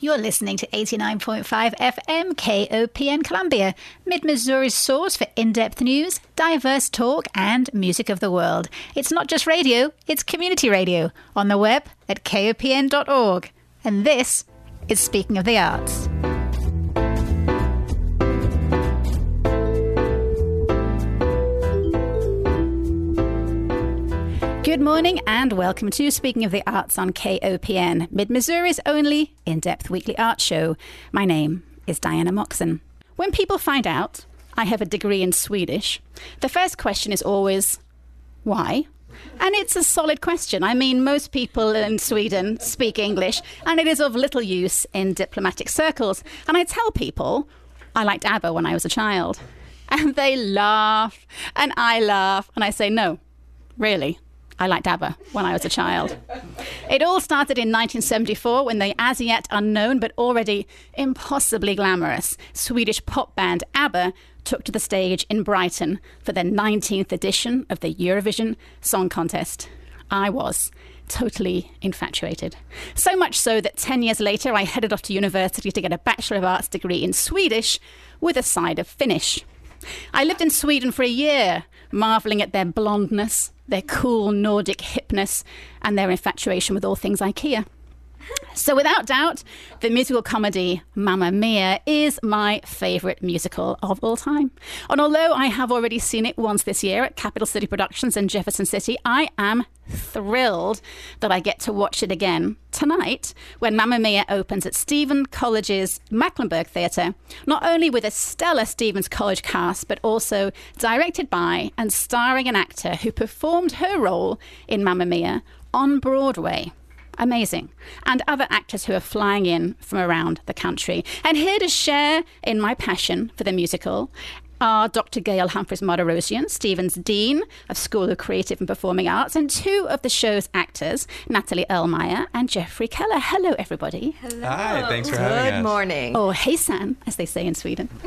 You're listening to 89.5 FM KOPN Columbia, Mid Missouri's source for in depth news, diverse talk, and music of the world. It's not just radio, it's community radio on the web at kopn.org. And this is Speaking of the Arts. Good morning and welcome to Speaking of the Arts on KOPN, Mid Missouri's only in depth weekly art show. My name is Diana Moxon. When people find out I have a degree in Swedish, the first question is always, why? And it's a solid question. I mean, most people in Sweden speak English, and it is of little use in diplomatic circles. And I tell people I liked ABBA when I was a child. And they laugh, and I laugh, and I say, no, really. I liked ABBA when I was a child. It all started in 1974 when the as yet unknown but already impossibly glamorous Swedish pop band ABBA took to the stage in Brighton for their 19th edition of the Eurovision Song Contest. I was totally infatuated. So much so that 10 years later, I headed off to university to get a Bachelor of Arts degree in Swedish with a side of Finnish. I lived in Sweden for a year, marveling at their blondness, their cool Nordic hipness, and their infatuation with all things IKEA. So, without doubt, the musical comedy Mamma Mia is my favourite musical of all time. And although I have already seen it once this year at Capital City Productions in Jefferson City, I am thrilled that I get to watch it again tonight when Mamma Mia opens at Stephens College's Macklanburg Theatre, not only with a stellar Stephens College cast, but also directed by and starring an actor who performed her role in Mamma Mia on Broadway amazing. And other actors who are flying in from around the country. And here to share in my passion for the musical are Dr. Gail Humphries Mardirosian, Stephens Dean of School of Creative and Performing Arts, and two of the show's actors, Natalie Irlmeier and Jeffrey Keller. Hello, everybody. Hello. Hi, thanks for having us. Good morning. Or hey, Sam, as they say in Sweden.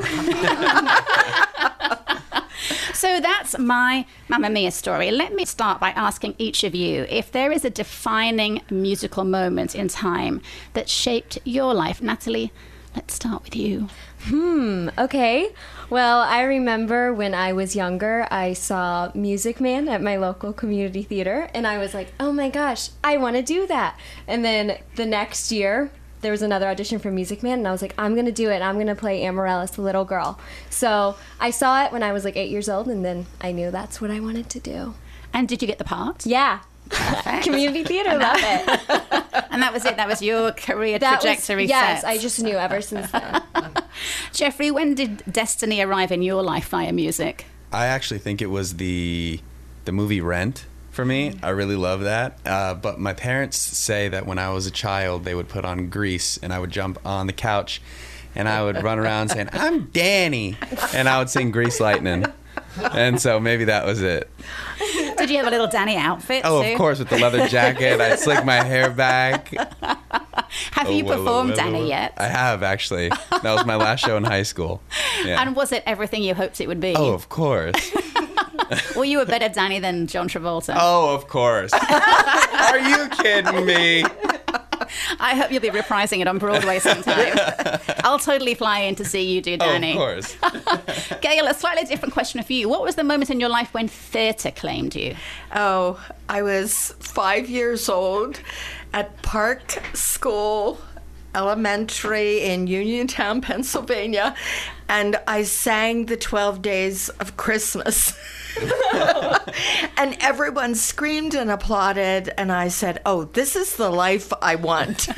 so that's my Mamma Mia story. Let me start by asking each of you if there is a defining musical moment in time that shaped your life. Natalie, let's start with you. Hmm, okay. Well, I remember when I was younger, I saw Music Man at my local community theater, and I was like, oh my gosh, I want to do that. And then the next year, there was another audition for Music Man, and I was like, I'm going to do it. I'm going to play Amaryllis, the little girl. So I saw it when I was like eight years old, and then I knew that's what I wanted to do. And did you get the part? Yeah. Community theater, love it. And that was it. That was your career That was- trajectory yes, set. I just knew ever since then. Jeffrey, when did destiny arrive in your life via music? I actually think it was the the movie Rent for me. I really love that. Uh, but my parents say that when I was a child, they would put on Grease, and I would jump on the couch, and I would run around saying, "I'm Danny," and I would sing Grease Lightning. And so maybe that was it. Did you have a little Danny outfit? Oh, too? of course, with the leather jacket, I slicked my hair back. Have Oh, you performed Willow. Danny yet? I have actually. That was my last show in high school. Yeah. And was it everything you hoped it would be? oh, of course. Were you a better Danny than John Travolta? Oh, of course. Are you kidding me? I hope you'll be reprising it on Broadway sometime. I'll totally fly in to see you do Oh, Danny. of course. Gail, a slightly different question for you. What was the moment in your life when theatre claimed you? Oh, I was five years old at Park School Elementary in Uniontown, Pennsylvania, and I sang the 12 Days of Christmas. and everyone screamed and applauded, and I said, Oh, this is the life I want.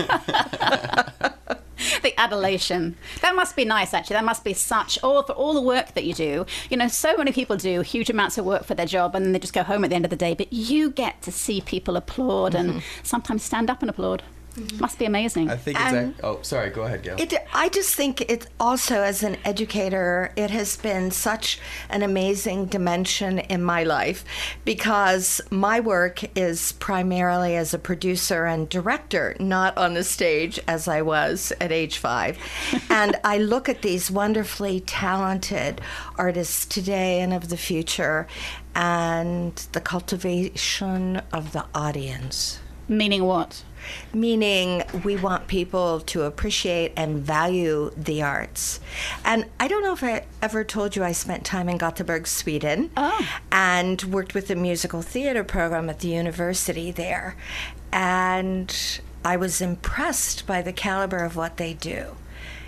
The adulation. That must be nice, actually. That must be such, all for all the work that you do. You know, so many people do huge amounts of work for their job and then they just go home at the end of the day. But you get to see people applaud and mm-hmm. sometimes stand up and applaud. Mm-hmm. Must be amazing. I think it's. And- a- um, oh, sorry. Go ahead, Gail. It, I just think it also, as an educator, it has been such an amazing dimension in my life because my work is primarily as a producer and director, not on the stage as I was at age five. and I look at these wonderfully talented artists today and of the future and the cultivation of the audience. Meaning what? Meaning we want people to appreciate and value the arts. And I don't know if I ever told you I spent time in Gothenburg, Sweden, Oh. and worked with the musical theater program at the university there. And I was impressed by the caliber of what they do.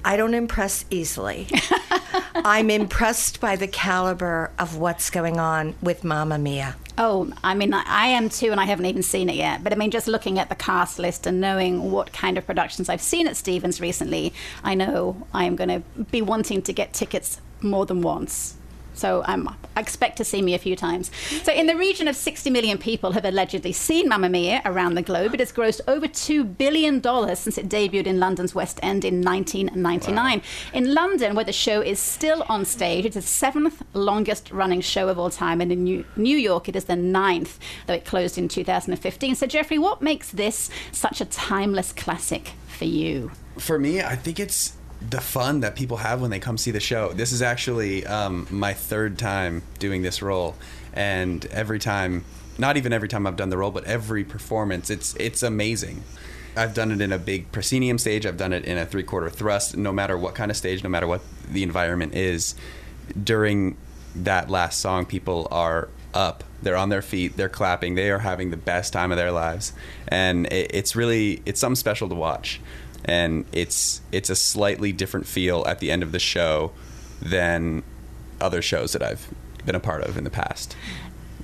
I don't impress easily. I'm impressed by the caliber of what's going on with Mamma Mia. Oh, I mean, I I am too, and I haven't even seen it yet. But I mean, just looking at the cast list and knowing what kind of productions I've seen at Stephens recently, I know I am going to be wanting to get tickets more than once. So I'm, I expect to see me a few times. So, in the region of 60 million people have allegedly seen Mamma Mia around the globe. It has grossed over $2 billion since it debuted in London's West End in 1999. In London, where the show is still on stage, it's the seventh longest running show of all time. And in New, New York, it is the ninth, though it closed in 2015. So, Jeffrey, what makes this such a timeless classic for you? For me, I think it's the fun that people have when they come see the show. This is actually um, my third time doing this role, and every time, not even every time I've done the role, but every performance, it's it's amazing. I've done it in a big proscenium stage. I've done it in a three-quarter thrust. No matter what kind of stage, no matter what the environment is, during that last song, people are up. They're on their feet. They're clapping. They are having the best time of their lives, and it, it's really it's something special to watch. And it's it's a slightly different feel at the end of the show than other shows that I've been a part of in the past.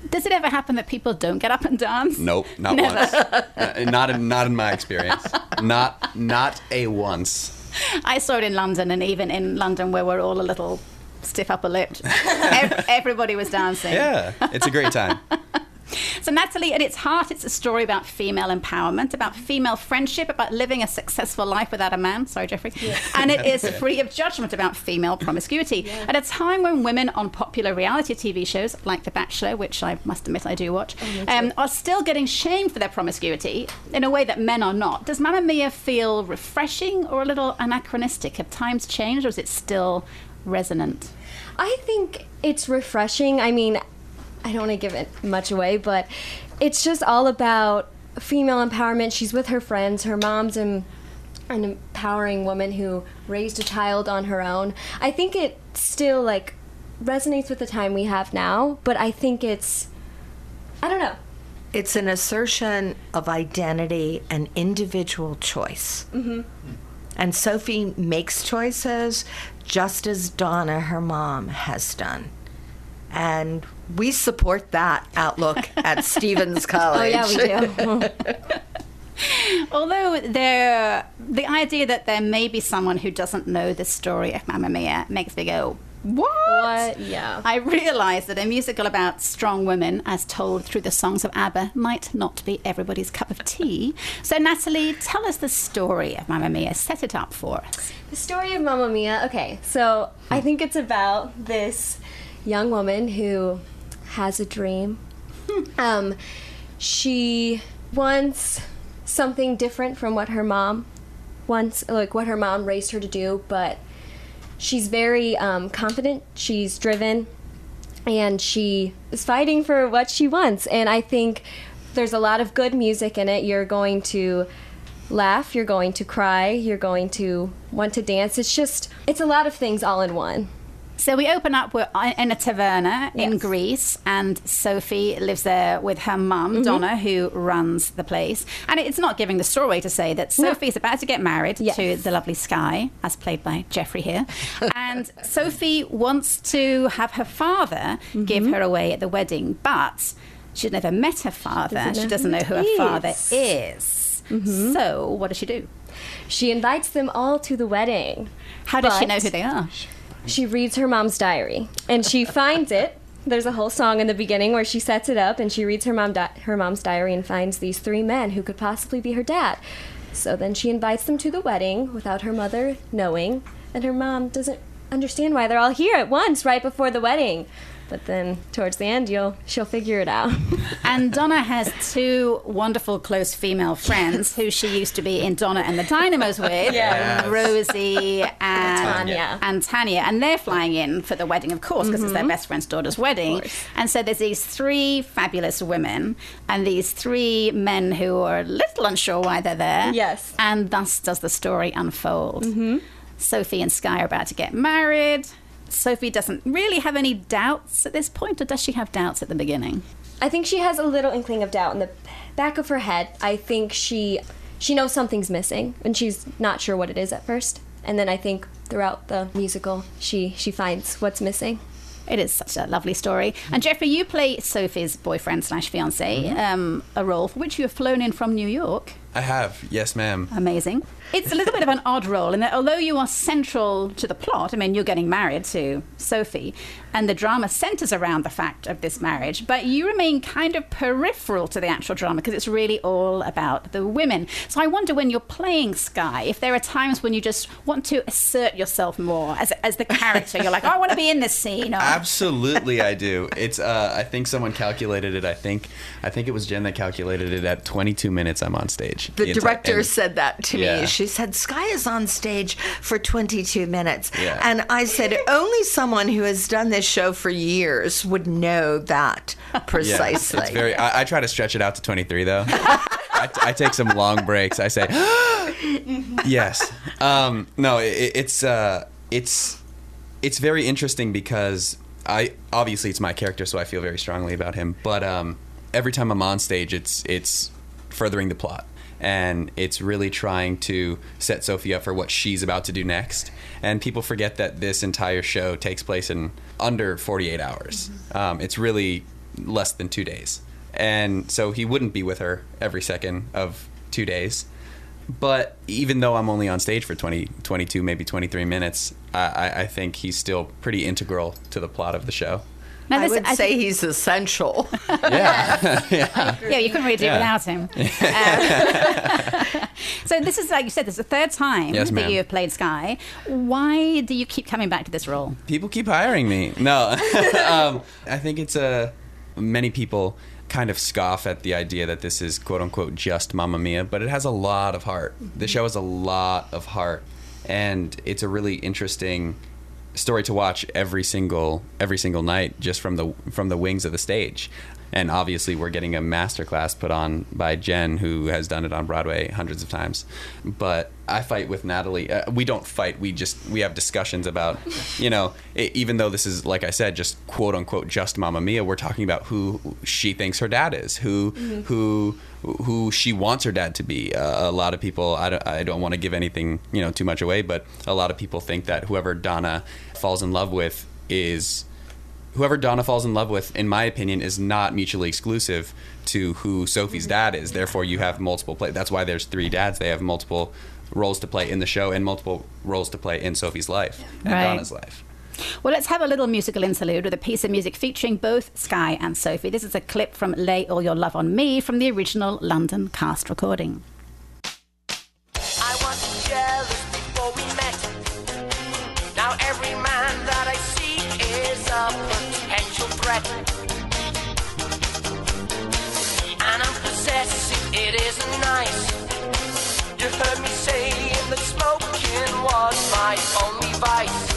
Does it ever happen that people don't get up and dance? Nope, not Never. once. Not in not in my experience. Not not a once. I saw it in London, and even in London, where we're all a little stiff upper lipped, everybody was dancing. Yeah, it's a great time. So, Natalie, at its heart, it's a story about female empowerment, about female friendship, about living a successful life without a man. Sorry, Jeffrey. And it is free of judgment about female promiscuity. At a time when women on popular reality TV shows like The Bachelor, which I must admit I do watch, um, are still getting shamed for their promiscuity in a way that men are not, does Mamma Mia feel refreshing or a little anachronistic? Have times changed or is it still resonant? I think it's refreshing. I mean, I don't want to give it much away, but it's just all about female empowerment. She's with her friends. Her mom's an, an empowering woman who raised a child on her own. I think it still like resonates with the time we have now, but I think it's I don't know. It's an assertion of identity and individual choice. Mm-hmm. And Sophie makes choices just as Donna, her mom, has done. And we support that outlook at Stephens College. Oh College. yeah, we do. Although there, the idea that there may be someone who doesn't know the story of Mamma Mia makes me go, what? What? Yeah. I realise that a musical about strong women, as told through the songs of ABBA, might not be everybody's cup of tea. So, Natalie, tell us the story of Mamma Mia. Set it up for us. The story of Mamma Mia. Okay, so I think it's about this young woman who has a dream. Um, she wants something different from what her mom wants, like what her mom raised her to do, but she's very um, confident. She's driven, and she is fighting for what she wants. And I think there's a lot of good music in it. You're going to laugh, you're going to cry, you're going to want to dance. It's just, it's a lot of things all in one. So we open up we're in a taverna in Greece, and Sophie lives there with her mum Mm-hmm. Donna, who runs the place. And it's not giving the story away to say that Sophie is about to get married Yes. to the lovely Sky, as played by Jeffrey here, and Sophie wants to have her father give Mm-hmm. her away at the wedding, but she's never met her father. doesn't she doesn't know who he her father is. Mm-hmm. So what does she do? She invites them all to the wedding. How does she know who they are? She reads her mom's diary and she finds it. There's a whole song in the beginning where she sets it up and she reads her mom di- her mom's diary and finds these three men who could possibly be her dad. So then she invites them to the wedding without her mother knowing, and her mom doesn't understand why they're all here at once right before the wedding. But then towards the end, you'll she'll figure it out. And Donna has two wonderful close female friends who she used to be in Donna and the Dynamos with, Yeah. uh, Rosie and Tanya. and Tanya, and they're flying in for the wedding, of course, because it's their best friend's daughter's wedding. And so there's these three fabulous women and these three men who are a little unsure why they're there. Yes. And thus does the story unfold. Sophie and Sky are about to get married. Sophie doesn't really have any doubts at this point, or does she have doubts at the beginning? I think she has a little inkling of doubt in the back of her head. I think she she knows something's missing and she's not sure what it is at first. And then I think throughout the musical she she finds what's missing. It is such a lovely story. And Jeffrey, you play Sophie's boyfriend slash fiance, um, a role for which you have flown in from New York. I have, yes, ma'am. Amazing. It's a little bit of an odd role in that although you are central to the plot, I mean, you're getting married to Sophie, and the drama centers around the fact of this marriage, but you remain kind of peripheral to the actual drama because it's really all about the women. So I wonder when you're playing Sky, if there are times when you just want to assert yourself more as, as the character. You're like, oh, I want to be in this scene. Or, Absolutely, I do. It's. Uh, I think someone calculated it. I think. I think it was Jen that calculated it at 22 minutes. I'm on stage. The entire- director said that to Yeah. me. She said, Sky is on stage for 22 minutes. Yeah. And I said, only someone who has done this show for years would know that precisely. Yeah, it's very. I, I try to stretch it out to 23 though. I, I take some long breaks. I say, yes. Um, no, it, it's uh, it's it's very interesting because I obviously it's my character, so I feel very strongly about him. But um, every time I'm on stage, it's it's furthering the plot. And it's really trying to set Sophie up for what she's about to do next. And people forget that this entire show takes place in under 48 hours. Um, it's really less than two days. And so he wouldn't be with her every second of two days. But even though I'm only on stage for 20, 22, maybe 23 minutes, I, I think he's still pretty integral to the plot of the show. Now, I this- would I say think- he's essential. Yeah. yeah, yeah, you couldn't really do it Yeah. without him. Um, so this is, like you said, this is the third time Yes, that you have played Sky. Why do you keep coming back to this role? people keep hiring me. No, um, I think it's a. Many people kind of scoff at the idea that this is quote unquote just Mamma Mia, but it has a lot of heart. The show has a lot of heart, and it's a really interesting story to watch every single every single night just from the from the wings of the stage. And obviously, we're getting a masterclass put on by Jen, who has done it on Broadway hundreds of times. But I fight with Natalie. Uh, we don't fight. We just we have discussions about, you know, e even though this is like I said, just quote unquote just Mamma Mia. We're talking about who she thinks her dad is, who who who she wants her dad to be. Uh, a lot of people. I don't, I don't want to give anything you know too much away, but a lot of people think that whoever Donna falls in love with is whoever Donna falls in love with, in my opinion, is not mutually exclusive to who Sophie's dad is. Therefore, you have multiple play. That's why there's three dads. They have multiple roles to play in the show and multiple roles to play in Sophie's life and Right. Donna's life. Well, let's have a little musical interlude with a piece of music featuring both Sky and Sophie. This is a clip from Lay All Your Love on Me from the original London cast recording. Threat. And I'm possessive, it isn't nice. You heard me saying that smoking was my only vice.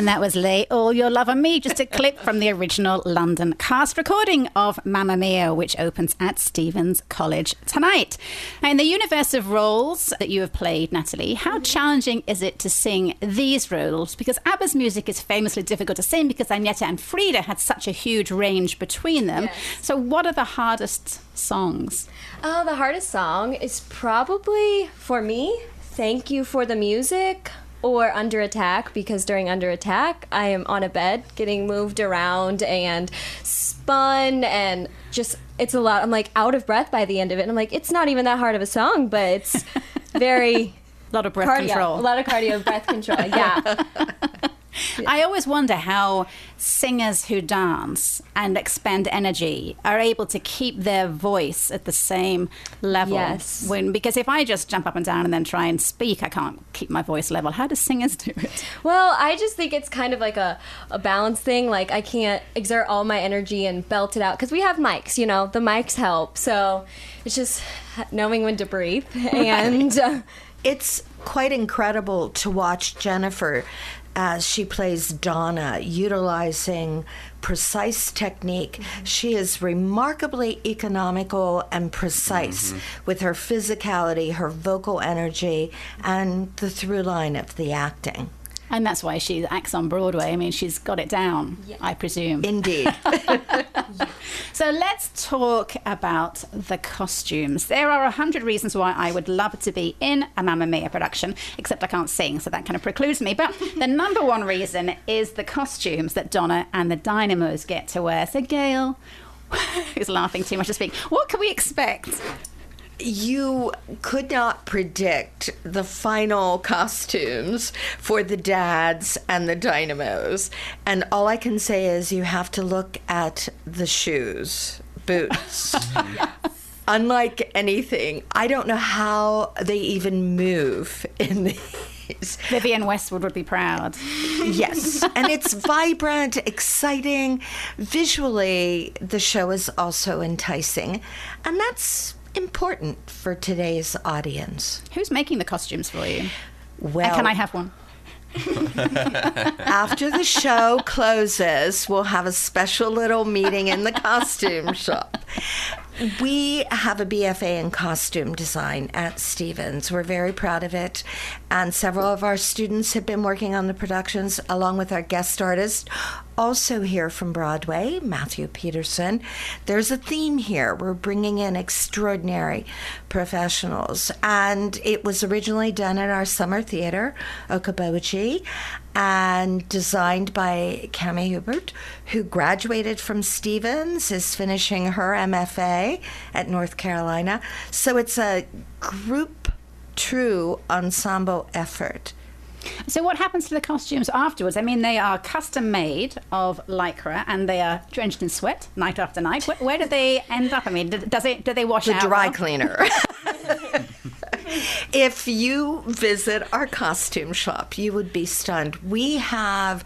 And that was Lay All Your Love on Me, just a clip from the original London cast recording of Mamma Mia, which opens at Stephens College tonight. Now, in the universe of roles that you have played, Natalie, how mm-hmm. challenging is it to sing these roles? Because ABBA's music is famously difficult to sing because Agnetha and Frida had such a huge range between them. Yes. So, what are the hardest songs? Oh, the hardest song is probably for me, Thank You for the Music or Under Attack because during Under Attack, I am on a bed getting moved around and spun and just it's a lot. I'm like out of breath by the end of it. And I'm like it's not even that hard of a song, but it's very A lot of breath cardio. control. A lot of cardio breath control. Yeah. I always wonder how singers who dance and expend energy are able to keep their voice at the same level. Yes. When because if I just jump up and down and then try and speak, I can't keep my voice level. How do singers do it? Well, I just think it's kind of like a, a balance thing. Like, I can't exert all my energy and belt it out because we have mics, you know, the mics help. So it's just knowing when to breathe. And uh, It's quite incredible to watch Jennifer as she plays Donna, utilizing precise technique. Mm-hmm. She is remarkably economical and precise mm-hmm. with her physicality, her vocal energy, and the through line of the acting. And that's why she acts on Broadway. I mean, she's got it down, I presume. Indeed. So let's talk about the costumes. There are a hundred reasons why I would love to be in a Mamma Mia production, except I can't sing, so that kind of precludes me. But the number one reason is the costumes that Donna and the Dynamos get to wear. So Gail, who's laughing too much to speak, what can we expect? You could not predict the final costumes for the dads and the dynamos. And all I can say is you have to look at the shoes, boots. Unlike anything, I don't know how they even move in these. Vivienne Westwood would be proud. Yes, and it's vibrant, exciting. Visually, the show is also enticing, and that's important for today's audience. Who's making the costumes for you? Well, and can I have one? after the show closes, we'll have a special little meeting in the costume shop. We have a BFA in costume design at Stephens. We're very proud of it. And several of our students have been working on the productions along with our guest artist, also here from Broadway, Matthew Peterson. There's a theme here. We're bringing in extraordinary professionals. And it was originally done at our summer theater, Okoboji, and designed by Cami Hubert, who graduated from Stephens, is finishing her MFA at North Carolina. So it's a group true ensemble effort. So, what happens to the costumes afterwards? I mean, they are custom made of lycra and they are drenched in sweat night after night. Where, where do they end up? I mean, do- does it do they wash the out? The dry well? cleaner. if you visit our costume shop, you would be stunned. We have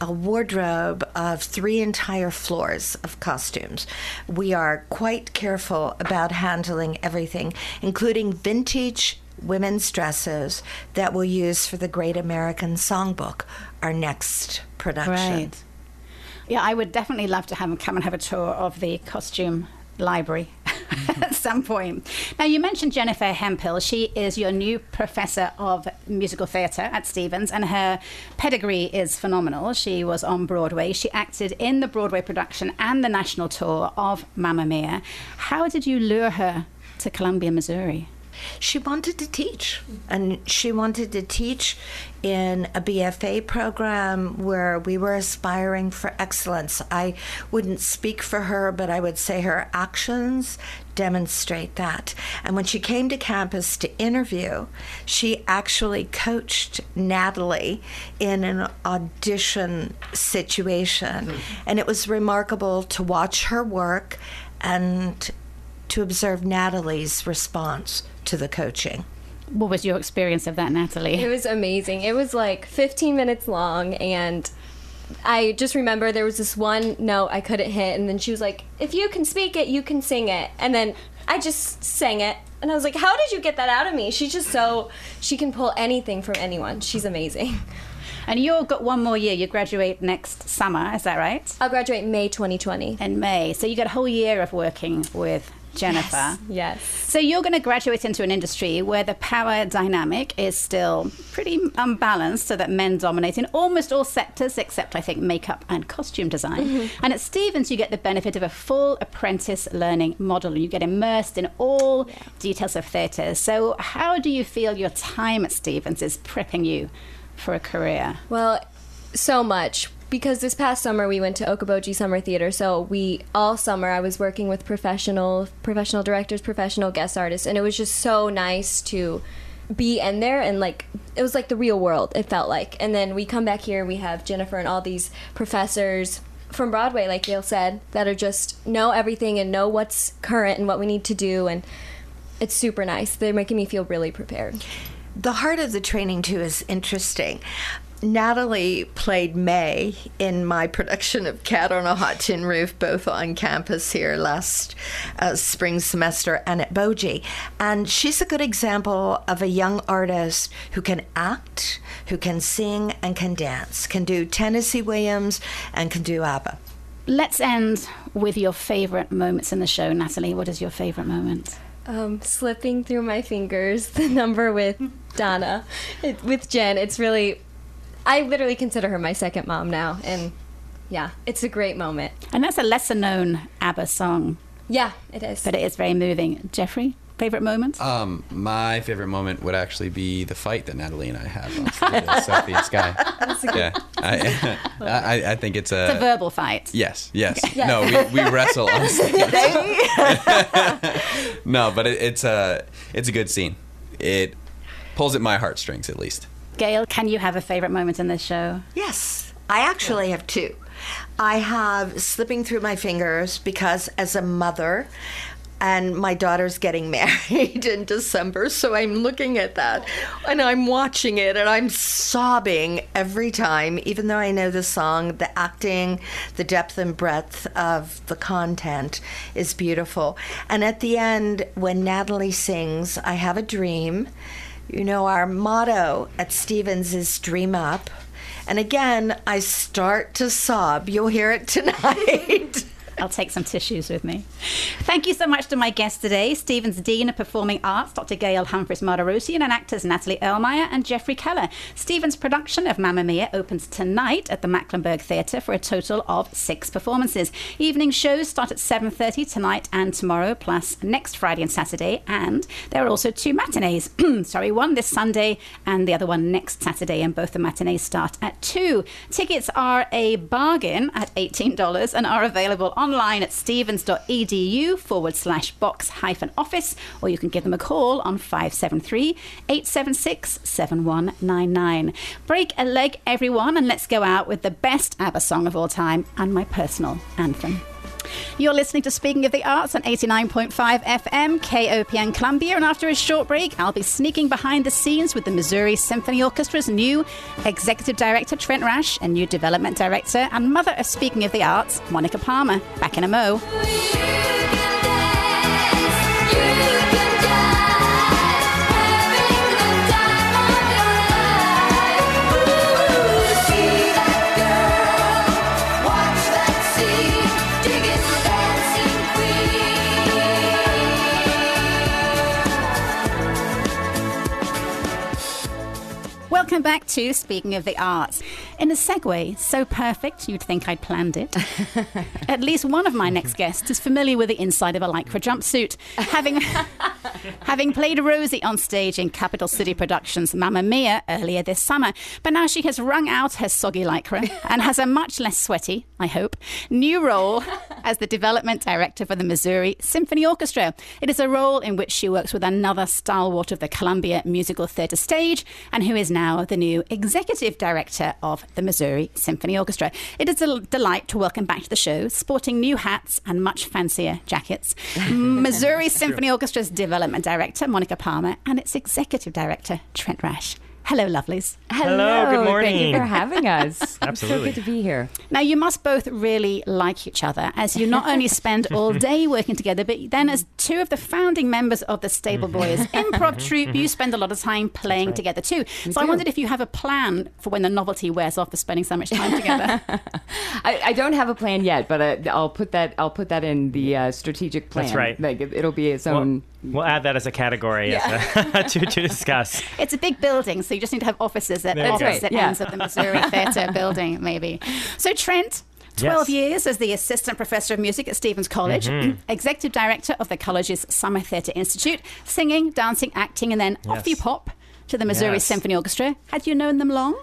a wardrobe of three entire floors of costumes. We are quite careful about handling everything, including vintage women's dresses that we'll use for the Great American Songbook, our next production. Right. Yeah, I would definitely love to have come and have a tour of the costume library at some point. Now, you mentioned Jennifer Hemphill. She is your new professor of musical theatre at Stephens, and her pedigree is phenomenal. She was on Broadway. She acted in the Broadway production and the national tour of Mamma Mia. How did you lure her to Columbia, Missouri? She wanted to teach, and she wanted to teach in a BFA program where we were aspiring for excellence. I wouldn't speak for her, but I would say her actions demonstrate that. And when she came to campus to interview, she actually coached Natalie in an audition situation. Hmm. And it was remarkable to watch her work and to observe Natalie's response to the coaching. What was your experience of that, Natalie? It was amazing. It was like 15 minutes long, and I just remember there was this one note I couldn't hit, and then she was like, "If you can speak it, you can sing it." And then I just sang it, and I was like, "How did you get that out of me?" She's just so she can pull anything from anyone. She's amazing. And you've got one more year. You graduate next summer, is that right? I'll graduate May 2020. In May. So you got a whole year of working with Jennifer. Yes. So you're going to graduate into an industry where the power dynamic is still pretty unbalanced, so that men dominate in almost all sectors except, I think, makeup and costume design. Mm-hmm. And at Stephens, you get the benefit of a full apprentice learning model. You get immersed in all details of theatre. So how do you feel your time at Stephens is prepping you for a career? Well, so much because this past summer we went to Okoboji Summer Theater. So we all summer I was working with professional professional directors, professional guest artists, and it was just so nice to be in there and like it was like the real world. It felt like. And then we come back here, we have Jennifer and all these professors from Broadway, like Gail said, that are just know everything and know what's current and what we need to do and it's super nice. They're making me feel really prepared. The heart of the training, too, is interesting. Natalie played May in my production of Cat on a Hot Tin Roof, both on campus here last uh, spring semester and at Boji. And she's a good example of a young artist who can act, who can sing, and can dance, can do Tennessee Williams, and can do ABBA. Let's end with your favorite moments in the show, Natalie. What is your favorite moment? um, slipping through my fingers the number with Donna, it, with Jen. It's really, I literally consider her my second mom now, and yeah, it's a great moment. And that's a lesser known ABBA song, Yeah, it is. but it is very moving. Jeffrey, favorite moment? Um, my favorite moment would actually be the fight that Natalie and I have on stage Sophie and Sky. Yeah, I, I, I think it's a, it's a verbal fight. Yes, yes. No, we, we wrestle on stage. no, but it, it's a it's a good scene. It pulls at my heartstrings at least. Gail, can you have a favorite moment in this show? Yes, I actually have two. I have slipping through my fingers because as a mother, and my daughter's getting married in December, so I'm looking at that and I'm watching it and I'm sobbing every time, even though I know the song, the acting, the depth and breadth of the content is beautiful. And at the end, when Natalie sings, I have a dream. You know, our motto at Stephens is Dream Up. And again, I start to sob. You'll hear it tonight. I'll take some tissues with me. Thank you so much to my guests today, Stephens' Dean of Performing Arts, Dr. Gail Humphries Mardirosian, and actors Natalie Irlmeier and Jeffrey Keller. Stephens' production of Mamma Mia opens tonight at the Macklanburg Theatre for a total of six performances. Evening shows start at 7.30 tonight and tomorrow, plus next Friday and Saturday, and there are also two matinees. Sorry, one this Sunday and the other one next Saturday, and both the matinees start at 2. Tickets are a bargain at $18 and are available online at stephens.edu forward slash box hyphen office, or you can give them a call on 573 876 7199. Break a leg, everyone, and let's go out with the best ABBA song of all time and my personal anthem. You're listening to Speaking of the Arts on 89.5 FM, KOPN Columbia. And after a short break, I'll be sneaking behind the scenes with the Missouri Symphony Orchestra's new executive director, Trent Rash, and new development director and mother of Speaking of the Arts, Monica Palmer. Back in a mo. Back to Speaking of the Arts. In a segue so perfect you'd think I'd planned it. At least one of my next guests is familiar with the inside of a lycra jumpsuit, having having played Rosie on stage in Capital City Productions' Mamma Mia earlier this summer. But now she has wrung out her soggy lycra and has a much less sweaty, I hope, new role as the development director for the Missouri Symphony Orchestra. It is a role in which she works with another stalwart of the Columbia Musical Theatre stage and who is now the new executive director of the Missouri Symphony Orchestra. It is a delight to welcome back to the show, sporting new hats and much fancier jackets, Missouri Symphony Orchestra's development director, Monica Palmer, and its executive director, Trent Rash. Hello, lovelies. Hello, good morning. Thank you for having us. Absolutely. So good to be here. Now, you must both really like each other as you not only spend all day working together, but then, as two of the founding members of the Stable Boys improv troupe, you spend a lot of time playing together too. So, I wondered if you have a plan for when the novelty wears off for spending so much time together. I, I don't have a plan yet, but uh, I'll put that I'll put that in the uh, strategic plan. That's right. Like it, it'll be its own. we'll add that as a category as a, to, to discuss. it's a big building, so you just need to have offices at There you go. Yeah. ends of the Missouri Theatre building, maybe. So, Trent. 12 Yes. years as the assistant professor of music at Stephens College, Mm-hmm. executive director of the college's Summer Theatre Institute, singing, dancing, acting, and then off you pop to the Missouri Yes. Symphony Orchestra. Had you known them long?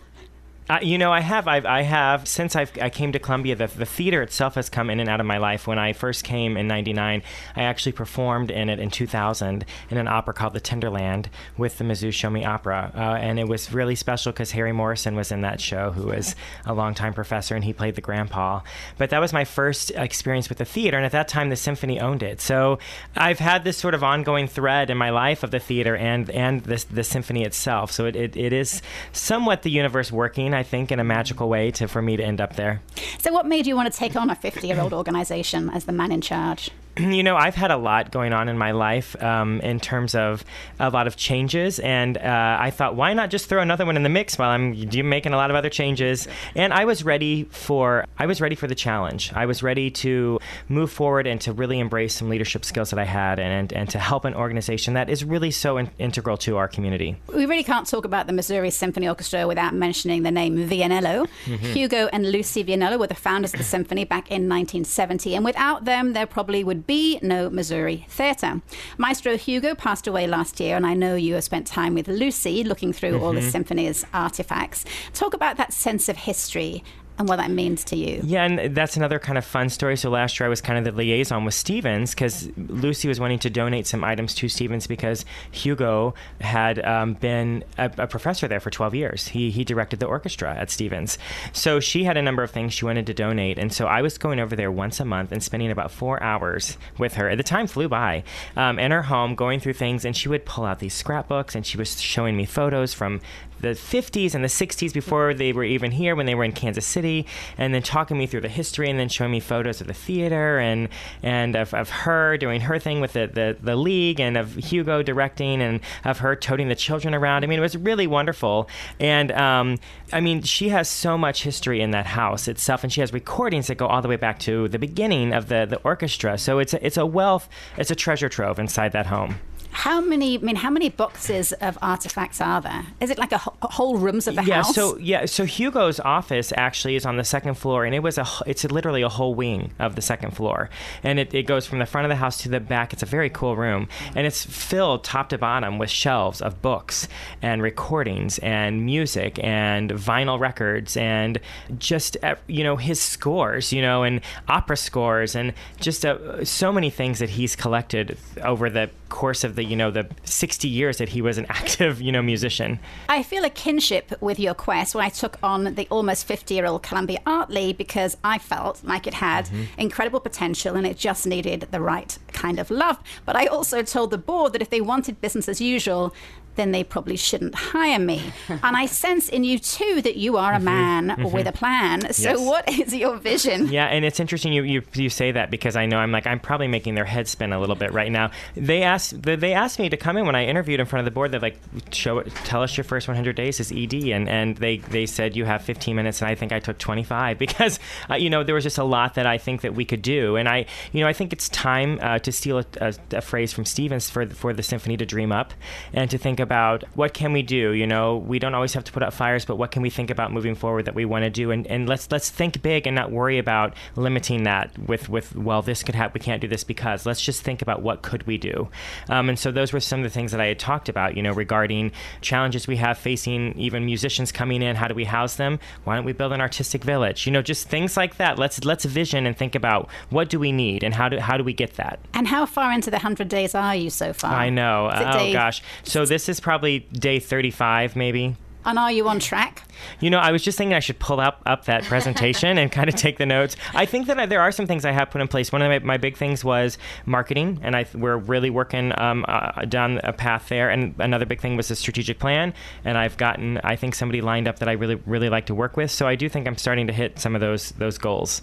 Uh, you know, I have. I've, I have since I've, I came to Columbia. The, the theater itself has come in and out of my life. When I first came in '99, I actually performed in it in 2000 in an opera called The Tender Land with the Mizzou Show Me Opera, uh, and it was really special because Harry Morrison was in that show, who was a longtime professor, and he played the grandpa. But that was my first experience with the theater, and at that time, the symphony owned it. So I've had this sort of ongoing thread in my life of the theater and and the, the symphony itself. So it, it, it is somewhat the universe working, I think, in a magical way to for me to end up there. So, what made you want to take on a 50 year old organization as the man in charge? you know, I've had a lot going on in my life um, in terms of a lot of changes, and uh, I thought, why not just throw another one in the mix while I'm making a lot of other changes? And I was ready for I was ready for the challenge. I was ready to move forward and to really embrace some leadership skills that I had, and and to help an organization that is really so in- integral to our community. We really can't talk about the Missouri Symphony Orchestra without mentioning the name Vianello. Hugo and Lucy Vianello were the founders of the symphony back in 1970, and without them, there probably would be no Missouri Theatre. Maestro Hugo passed away last year, and I know you have spent time with Lucy looking through all the mm-hmm. symphony's artifacts. Talk about that sense of history and what that means to you. Yeah, and that's another kind of fun story. So last year I was kind of the liaison with Stephens because Lucy was wanting to donate some items to Stephens because Hugo had um, been a, a professor there for 12 years. He, he directed the orchestra at Stephens. So she had a number of things she wanted to donate. And so I was going over there once a month and spending about four hours with her. The time flew by um, in her home, going through things. And she would pull out these scrapbooks and she was showing me photos from the 50s and the 60s before they were even here when they were in Kansas City, and then talking me through the history and then showing me photos of the theater and and of, of her doing her thing with the, the, the league and of Hugo directing and of her toting the children around. I mean, it was really wonderful. And um, I mean, she has so much history in that house itself, and she has recordings that go all the way back to the beginning of the, the orchestra. So it's a, it's a wealth, it's a treasure trove inside that home. How many? I mean, how many boxes of artifacts are there? Is it like a wh- whole rooms of the yeah, house? so yeah, so Hugo's office actually is on the second floor, and it was a it's literally a whole wing of the second floor, and it, it goes from the front of the house to the back. It's a very cool room, and it's filled top to bottom with shelves of books and recordings and music and vinyl records and just uh, you know his scores, you know, and opera scores and just uh, so many things that he's collected over the course of the you know the 60 years that he was an active you know musician. I feel a kinship with your quest when I took on the almost 50 year old Columbia Art League because I felt like it had Mm-hmm. incredible potential and it just needed the right kind of love. But I also told the board that if they wanted business as usual, then they probably shouldn't hire me. and I sense in you too that you are a man with a plan. So, Mm-hmm. Yes. what is your vision? Yeah, and it's interesting you, you you say that because I know I'm like I'm probably making their head spin a little bit right now. They asked they they asked me to come in when I interviewed in front of the board. They're like, show tell us your first 100 days as ED, and and they they said you have 15 minutes, and I think I took 25 because uh, you know there was just a lot that I think that we could do, and I you know I think it's time uh, to steal a, a, a phrase from Stephens for for the symphony to dream up and to think about what can we do. You know, we don't always have to put out fires, but what can we think about moving forward that we want to do, and and let's let's think big and not worry about limiting that with with well this could happen we can't do this because. Let's just think about what could we do. Um, and so those were some of the things that i had talked about you know regarding challenges we have facing even musicians coming in. How do we house them? Why don't we build an artistic village? You know just things like that. Let's let's vision and think about what do we need and how do how do we get that? And how far into the 100 days are you so far? i know. Oh day- gosh. So this is probably day 35 maybe And are you on track? You know, I was just thinking I should pull up up that presentation and kind of take the notes. I think that I, there are some things I have put in place. One of my, my big things was marketing, and I we're really working um, uh, down a path there. And another big thing was the strategic plan, and I've gotten I think somebody lined up that I really really like to work with. So I do think I'm starting to hit some of those those goals.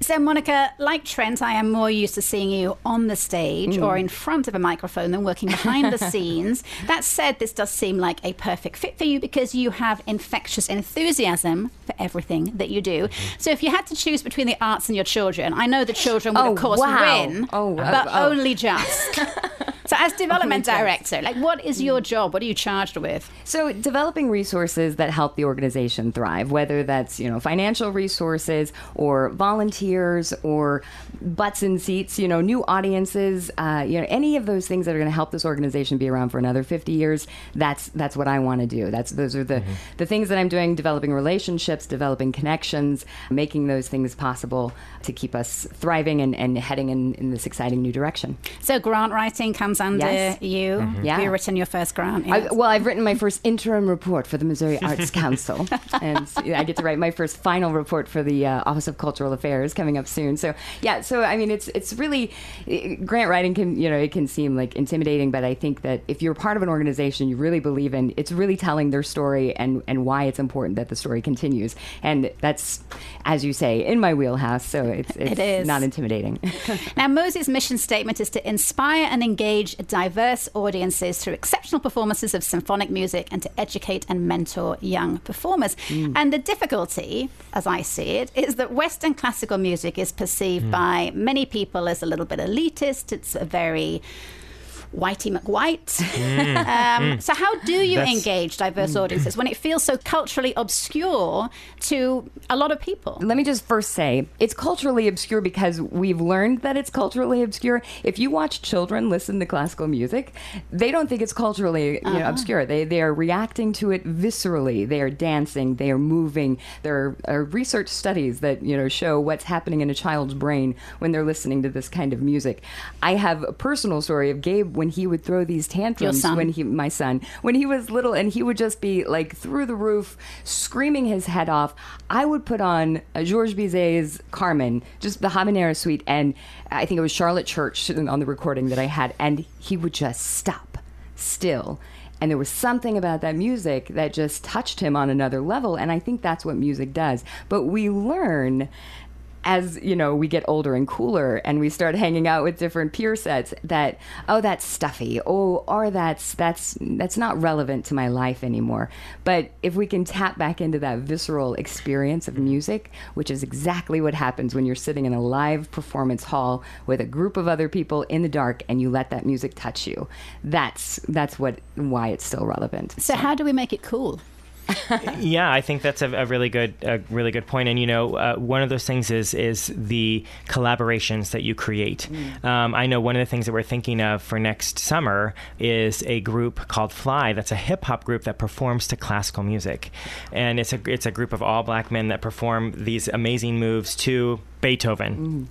So, Monica, like Trent, I am more used to seeing you on the stage or in front of a microphone than working behind the scenes. That said, this does seem like a perfect fit for you because you have infectious enthusiasm for everything that you do. So, if you had to choose between the arts and your children, I know the children would, Oh, of course, wow. win, Oh, but oh, oh. only just. so, as development director, like, what is your mm. job? What are you charged with? So developing resources that help the organization thrive, whether that's you know financial resources or volunteers or butts in seats, you know new audiences, uh, you know any of those things that are going to help this organization be around for another 50 years. That's that's what I want to do. That's those are the the things that I'm doing: developing relationships, developing connections, making those things possible to keep us thriving and, and heading in, in this exciting new direction. So, grant writing comes under Yes. you. Yeah. Have you written your first grant? I, well, I've written my first interim report for the Missouri Arts Council, and I get to write my first final report for the uh, Office of Cultural Affairs coming up soon. So, yeah, so I mean, it's it's really eh, grant writing can you know it can seem like intimidating, but I think that if you're part of an organization you really believe in, it's really telling their story and and why it's important that the story continues, and that's as you say in my wheelhouse. So it's it's It is. not intimidating. Now, Mosey's mission statement is to inspire and engage diverse audiences through exceptional performances of symphonic music and to educate and mentor young performers. And the difficulty, as I see it, is that Western classical music is perceived by many people as a little bit elitist. It's a very Whitey McWhite. Mm. um, mm. so, how do you That's- engage diverse mm. audiences when it feels so culturally obscure to a lot of people? let me just first say it's culturally obscure because we've learned that it's culturally obscure. If you watch children listen to classical music, they don't think it's culturally you know, uh-huh. obscure. They they are reacting to it viscerally. They are dancing. They are moving. There are research studies that you know show what's happening in a child's brain when they're listening to this kind of music. I have a personal story of Gabe when he would throw these tantrums when he my son when he was little and he would just be like through the roof screaming his head off. I would put on georges bizet's carmen just the habanera suite and i think it was charlotte church on the recording that i had and he would just stop still. And there was something about that music that just touched him on another level and i think that's what music does. But we learn as you know we get older and cooler and we start hanging out with different peer sets that oh that's stuffy. Oh or that's that's that's not relevant to my life anymore. But if we can tap back into that visceral experience of music which is exactly what happens when you're sitting in a live performance hall with a group of other people in the dark and you let that music touch you that's that's what why it's still relevant. So, how do we make it cool? yeah, I think that's a, a really good, a really good point. And you know, uh, one of those things is is the collaborations that you create. Um, I know one of the things that we're thinking of for next summer is a group called Fly. That's a hip hop group that performs to classical music, and it's a it's a group of all black men that perform these amazing moves to Beethoven.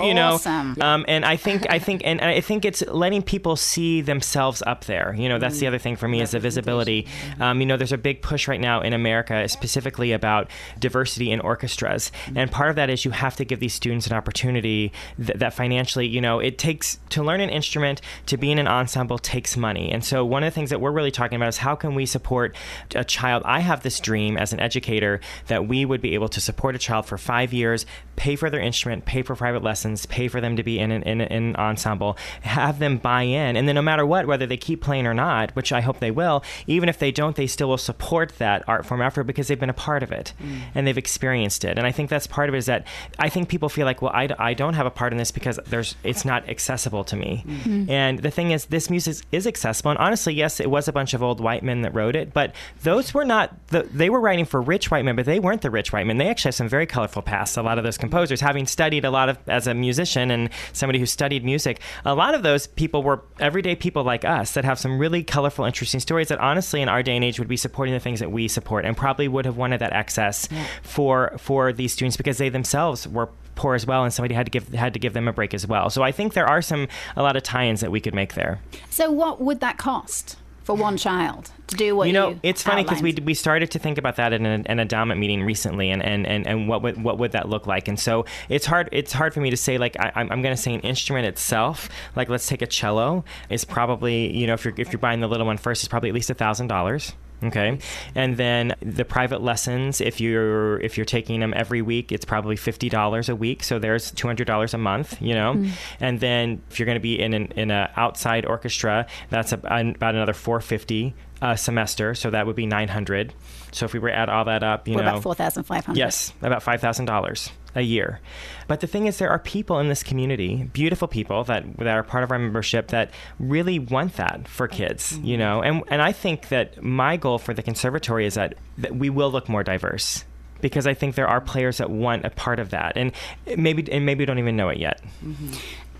You know, Awesome. um, and I think I think and I think it's letting people see themselves up there. You know, that's the other thing for me is the visibility. Um, you know, there's a big push right now in America, specifically about diversity in orchestras, and part of that is you have to give these students an opportunity th- that financially, you know, it takes to learn an instrument to be in an ensemble takes money, and so one of the things that we're really talking about is how can we support a child. I have this dream as an educator that we would be able to support a child for five years, pay for their instrument, pay for private lessons, pay for them to be in an, in, an- in an ensemble, have them buy in, and then no matter what, whether they keep playing or not, which I hope they will, even if they don't, they still will support that art form after because they've been a part of it mm. and they've experienced it. And I think that's part of it is that I think people feel like, well, I, I don't have a part in this because there's it's not accessible to me. Mm. Mm-hmm. And the thing is, this music is accessible. And honestly, yes, it was a bunch of old white men that wrote it, but those were not the, they were writing for rich white men, but they weren't the rich white men. They actually have some very colorful pasts. A lot of those composers, having studied a lot of as a musician and somebody who studied music, a lot of those people were everyday people like us that have some really colorful, interesting stories that honestly in our day and age would be supporting the things that we support and probably would have wanted that access for for these students because they themselves were poor as well and somebody had to give had to give them a break as well. So I think there are some a lot of tie-ins that we could make there. So, what would that cost for one child to do what you know, it's funny because we, we started to think about that in an, an endowment meeting recently, and, and, and, and what would what would that look like? And so it's hard it's hard for me to say like I, I'm, I'm going to say an instrument itself. Like let's take a cello is probably you know if you're if you're buying the little one first, it's probably at least a thousand dollars. Okay, and then the private lessons, if you're if you're taking them every week, it's probably fifty dollars a week. So there's two hundred dollars a month, you know. Hmm. And then if you're going to be in an in a outside orchestra, that's ab- about another four fifty a semester. So that would be nine hundred. So if we were to add all that up, you We're know, about four thousand five hundred. Yes, about five thousand dollars a year. But the thing is, there are people in this community, beautiful people that that are part of our membership that really want that for kids. You mm-hmm. know, and and I think that my goal for the conservatory is that, that we will look more diverse. Because I think there are players that want a part of that, and maybe and maybe don't even know it yet. Mm-hmm.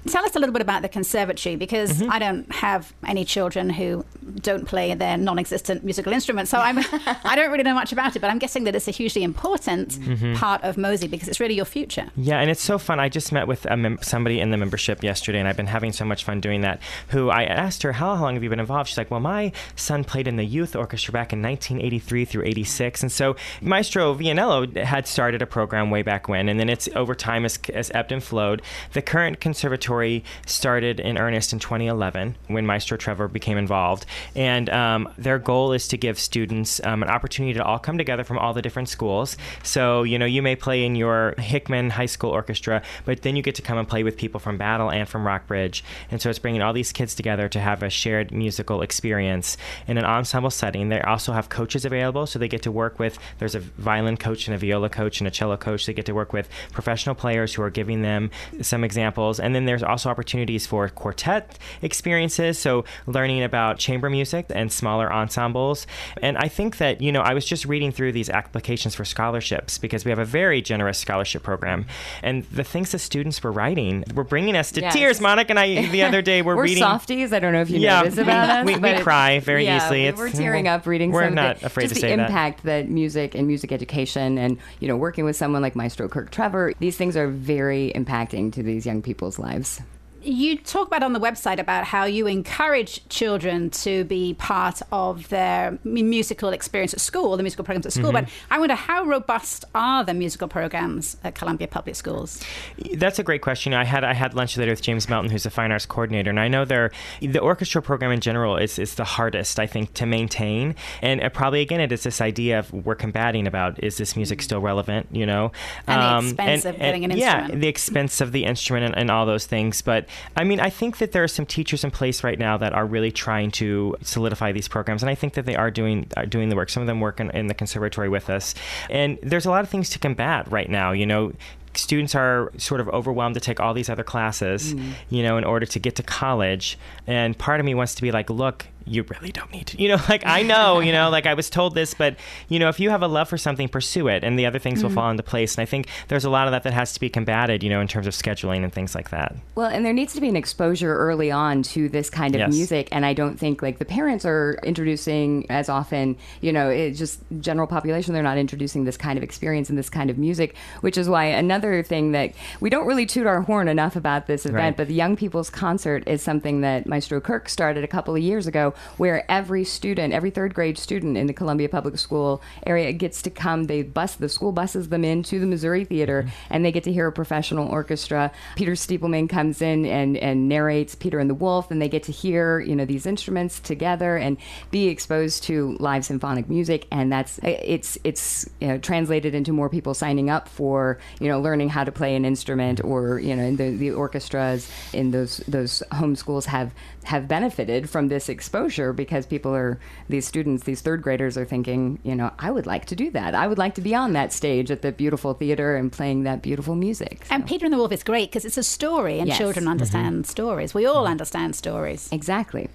Tell us a little bit about the conservatory because Mm-hmm. I don't have any children who don't play their non-existent musical instruments, so I'm I don't really know much about it. But I'm guessing that it's a hugely important Mm-hmm. part of Mosey because it's really your future. Yeah, and it's so fun. I just met with a mem- somebody in the membership yesterday, and I've been having so much fun doing that. Who I asked her, "How long have you been involved?" She's like, "Well, my son played in the youth orchestra back in 1983 through 86, and so Maestro Vianello had started a program way back when, and then it's over time has, has ebbed and flowed. The current conservatory started in earnest in 2011 when Maestro Trevor became involved, and um, their goal is to give students um, an opportunity to all come together from all the different schools. So you know, you may play in your Hickman High School orchestra, but then you get to come and play with people from Battle and from Rockbridge, and so it's bringing all these kids together to have a shared musical experience in an ensemble setting. They also have coaches available, so they get to work with. There's a violin coach and a viola coach and a cello coach. They get to work with professional players who are giving them some examples, and then there's also opportunities for quartet experiences. So learning about chamber music and smaller ensembles. And I think that you know I was just reading through these applications for scholarships because we have a very generous scholarship program, and the things the students were writing were bringing us to Yes. tears. Monica and I the other day were We're reading. softies. I don't know if you Yeah, know this about us. we- we cry very yeah, easily. we- It's- We're tearing up reading we're some of not the, afraid just to the say that. impact that. music and music education and you know working with someone like Maestro Kirk Trevor. These things are very impacting to these young people's lives. You talk about on the website about how you encourage children to be part of their musical experience at school, the musical programs at school. Mm-hmm. But I wonder how robust are the musical programs at Columbia Public Schools? That's a great question. I had I had lunch later with James Melton, who's the fine arts coordinator, and I know they're the orchestra program in general is is the hardest I think to maintain, and uh, probably again it is this idea of we're combating about is this music still relevant, you know, And the expense of getting an yeah, instrument. the expense of the instrument and, and all those things. But I mean, I think that there are some teachers in place right now that are really trying to solidify these programs, and I think that they are doing are doing the work. Some of them work in, in the conservatory with us, and there's a lot of things to combat right now. You know. Students are sort of overwhelmed to take all these other classes, mm. you know, in order to get to college. And part of me wants to be like, look, you really don't need to, you know, like I know, you know, like I was told this, but you know, if you have a love for something, pursue it, and the other things will mm-hmm. fall into place. And I think there's a lot of that that has to be combated, you know, in terms of scheduling and things like that. Well, and there needs to be an exposure early on to this kind of Yes. music, and I don't think like the parents are introducing as often. You know, it's just general population. They're not introducing this kind of experience and this kind of music, which is why another thing that we don't really toot our horn enough about this event, Right. but the Young People's Concert is something that Maestro Kirk started a couple of years ago, where every student, every third grade student in the Columbia Public School area gets to come. They bus the school buses them into the Missouri Theater, mm-hmm. and they get to hear a professional orchestra. Peter Stiepleman comes in and and narrates Peter and the Wolf, and they get to hear you know these instruments together and be exposed to live symphonic music, and that's it's it's you know, translated into more people signing up for you know learning how to play an instrument or you know the the orchestras in those those home schools have have benefited from this exposure because people are these students these third graders are thinking you know I would like to do that I would like to be on that stage at the beautiful theater and playing that beautiful music So- And Peter and the Wolf is great because it's a story and Yes. children mm-hmm. understand mm-hmm. stories. We all mm-hmm. understand stories. exactly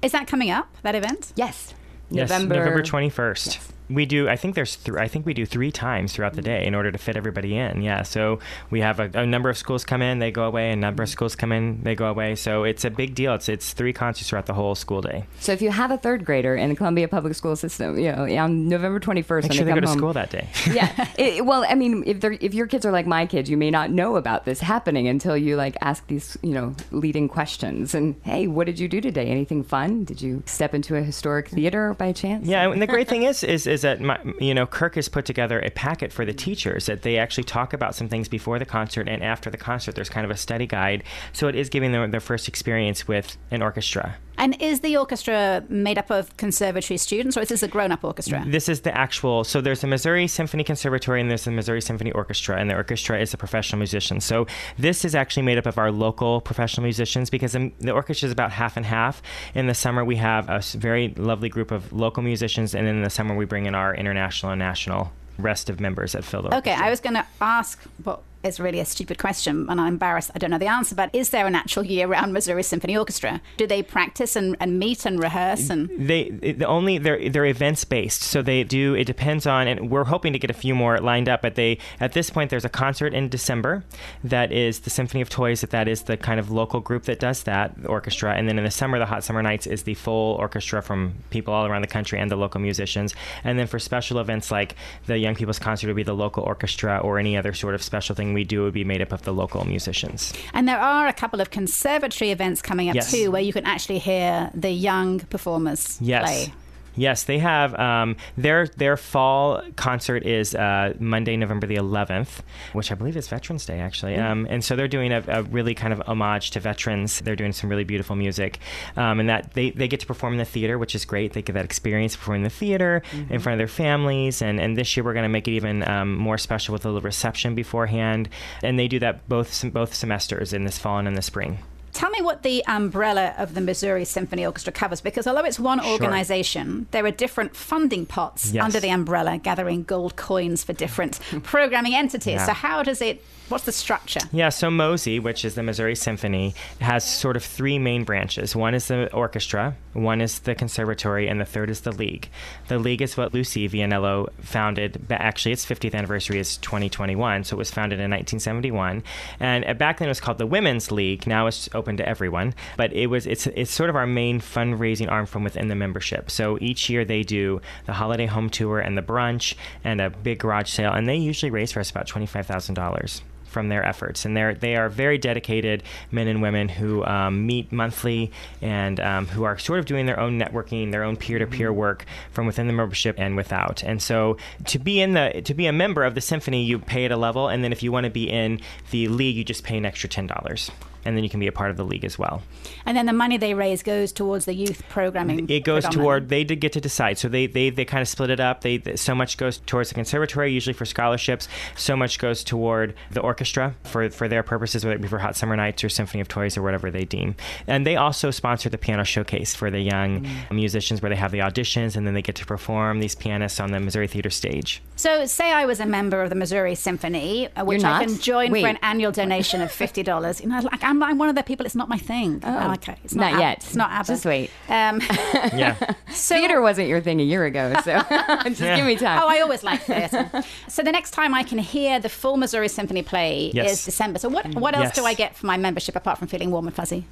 Is that coming up, that event? yes Yes, November November 21st. We do. I think there's. Th- I think we do three times throughout the day in order to fit everybody in. Yeah. So we have a, a number of schools come in, they go away. A number of mm-hmm. schools come in, they go away. So it's a big deal. It's it's three concerts throughout the whole school day. So if you have a third grader in the Columbia Public School System, you know, on November 21st, Make when sure they they come go to home, school that day. yeah. It, well, I mean, if they're if your kids are like my kids, you may not know about this happening until you like ask these, you know, leading questions. And hey, what did you do today? Anything fun? Did you step into a historic theater by chance? Yeah, and the great thing is, is, is that my, you know Kirk has put together a packet for the teachers that they actually talk about some things before the concert and after the concert. There's kind of a study guide, so it is giving them their first experience with an orchestra. And is the orchestra made up of conservatory students, or is this a grown-up orchestra? This is the actual. So there's the Missouri Symphony Conservatory and there's the Missouri Symphony Orchestra, and the orchestra is a professional musician. So this is actually made up of our local professional musicians because the, the orchestra is about half and half. In the summer, we have a very lovely group of local musicians, and in the summer, we bring in our international and national rest of members fill the Okay, I was going to ask what is really a stupid question, and I'm embarrassed I don't know the answer, but is there an actual year round Missouri Symphony Orchestra? Do they practice and, and meet and rehearse? And they the only they're they're events based so they do it depends on and we're hoping to get a few more lined up but they at this point there's a concert in december that is the symphony of toys that that is the kind of local group that does that orchestra and then in the summer the hot summer nights is the full orchestra from people all around the country and the local musicians and then for special events like the young people's concert would be the local orchestra or any other sort of special thing we do would be made up of the local musicians And there are a couple of conservatory events coming up Yes. too, where you can actually hear the young performers Yes. play. Yes, they have um, their their fall concert is uh, Monday, November the 11th, which I believe is Veterans Day actually. Um, and so they're doing a, a really kind of homage to veterans. They're doing some really beautiful music, um, and that they, they get to perform in the theater, which is great. They get that experience performing in the theater in front of their families. And, and this year we're going to make it even um, more special with a little reception beforehand. And they do that both both semesters in this fall and in the spring. Tell me what the umbrella of the Missouri Symphony Orchestra covers, because although it's one organization, there are different funding pots Yes. under the umbrella, gathering gold coins for different programming entities. Yeah. So how does it? What's the structure? Yeah, so Mosey, which is the Missouri Symphony, has sort of three main branches. One is the orchestra, one is the conservatory, and the third is the league. The league is what Lucy Vianello founded. But actually, its 50th anniversary is 2021, so it was founded in 1971. And uh, back then it was called the Women's League. Now it's open to everyone. But it was it's it's sort of our main fundraising arm from within the membership. So each year they do the holiday home tour and the brunch and a big garage sale, and they usually raise for us about twenty five thousand dollars from their efforts. And they're they are very dedicated men and women who um, meet monthly and um, who are sort of doing their own networking, their own peer to peer work from within the membership and without. And so to be in the to be a member of the symphony, you pay at a level, and then if you want to be in the league, you just pay an extra ten dollars. And then you can be a part of the league as well. And then the money they raise goes towards the youth programming. It goes toward they did get to decide. So they they, they kind of split it up. They so much goes towards the conservatory, usually for scholarships. So much goes toward the orchestra for for their purposes, whether it be for Hot Summer Nights or Symphony of Toys or whatever they deem. And they also sponsor the piano showcase for the young musicians, where they have the auditions and then they get to perform these pianists on the Missouri Theater stage. So, say I was a member of the Missouri Symphony, uh, which I can join Wait. for an annual donation of fifty dollars. You know, like I'm, I'm one of the people. It's not my thing. Oh, okay, it's Not Ab- yet. It's not ABBA. Just wait. Um, Yeah. so, Theater wasn't your thing a year ago, so just give me time. Oh, I always like theatre. so the next time I can hear the full Missouri Symphony play Yes. is December. So what what else Yes. do I get for my membership apart from feeling warm and fuzzy?